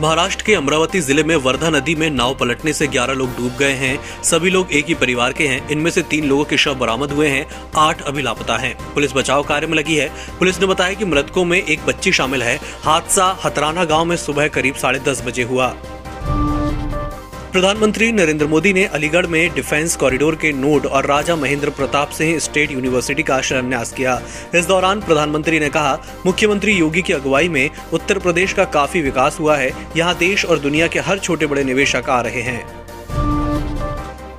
महाराष्ट्र के अमरावती ज़िले में वर्धा नदी में नाव पलटने से 11 लोग डूब गए हैं। सभी लोग एक ही परिवार के हैं। इनमें से तीन लोगों के शव बरामद हुए हैं। आठ अभी लापता हैं। पुलिस बचाव कार्य में लगी है। पुलिस ने बताया कि मृतकों में एक बच्ची शामिल है। हादसा हतराना गाँव में सुबह करीब साढ़े दस बजे हुआ। प्रधानमंत्री नरेंद्र मोदी ने अलीगढ़ में डिफेंस कॉरिडोर के नोड और राजा महेंद्र प्रताप सिंह स्टेट यूनिवर्सिटी का शिलान्यास किया। इस दौरान प्रधानमंत्री ने कहा, मुख्यमंत्री योगी की अगुवाई में उत्तर प्रदेश का काफ़ी विकास हुआ है। यहाँ देश और दुनिया के हर छोटे बड़े निवेशक आ रहे हैं।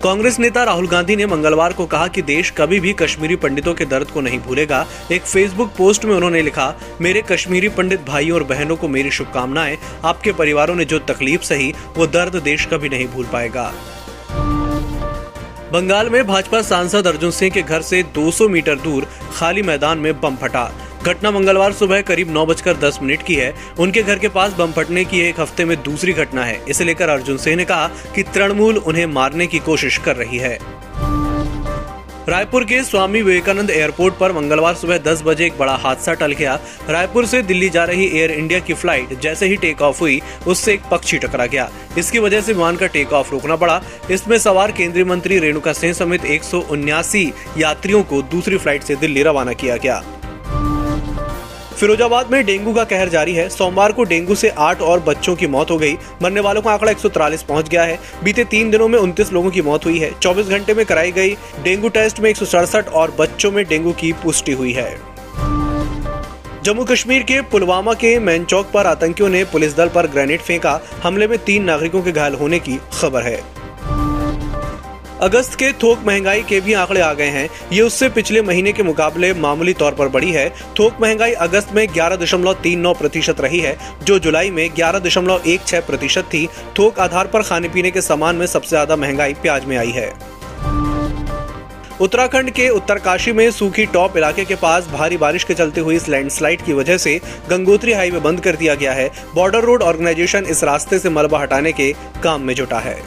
कांग्रेस नेता राहुल गांधी ने मंगलवार को कहा कि देश कभी भी कश्मीरी पंडितों के दर्द को नहीं भूलेगा। एक फेसबुक पोस्ट में उन्होंने लिखा, मेरे कश्मीरी पंडित भाइयों और बहनों को मेरी शुभकामनाएँ। आपके परिवारों ने जो तकलीफ़ सही, वो दर्द देश कभी नहीं भूल पाएगा। बंगाल में भाजपा सांसद अर्जुन सिंह के घर से 200 मीटर दूर खाली मैदान में बम फटा। घटना मंगलवार सुबह करीब नौ बजकर दस मिनट की है। उनके घर के पास बम फटने की एक हफ़्ते में दूसरी घटना है। इसे लेकर अर्जुन सिंह ने कहा कि तृणमूल उन्हें मारने की कोशिश कर रही है। रायपुर के स्वामी विवेकानंद एयरपोर्ट पर मंगलवार सुबह 10 बजे एक बड़ा हादसा टल गया। रायपुर से दिल्ली जा रही एयर इंडिया की फ़्लाइट जैसे ही टेक ऑफ़ हुई, उससे एक पक्षी टकरा गया। इसकी वजह से विमान का टेक ऑफ़ रोकना पड़ा। इसमें सवार केंद्रीय मंत्री रेणुका सिंह समेत एक यात्रियों को दूसरी फ़्लाइट से दिल्ली रवाना किया गया। फिरोजाबाद में डेंगू का कहर जारी है। सोमवार को डेंगू से आठ और बच्चों की मौत हो गई। मरने वालों का आंकड़ा एक पहुँच गया है। बीते तीन दिनों में उनतीस लोगों की मौत हुई है। 24 घंटे में कराई गई डेंगू टेस्ट में एक सौ सड़सठ और बच्चों में डेंगू की पुष्टि हुई है। जम्मू कश्मीर के पुलवामा के मैन चौक पर आतंकियों ने पुलिस दल पर ग्रेनेड फेंका। हमले में तीन नागरिकों के घायल होने की खबर है। अगस्त के थोक महँगाई के भी आंकड़े आ गए हैं। ये उससे पिछले महीने के मुकाबले मामूली तौर पर बढ़ी है। थोक महँगाई अगस्त में ग्यारह दशमलव तीन नौ प्रतिशत रही है, जो जुलाई में ग्यारह दशमलव एक छह प्रतिशत थी। थोक आधार पर खाने पीने के सामान में सबसे ज़्यादा महँगाई प्याज में आई है। उत्तराखंड के उत्तरकाशी में सूखी टॉप इलाके के पास भारी बारिश के चलते हुई इस लैंडस्लाइड की वजह से गंगोत्री हाईवे बंद कर दिया गया है। बॉर्डर रोड ऑर्गेनाइजेशन इस रास्ते से मलबा हटाने के काम में जुटा है।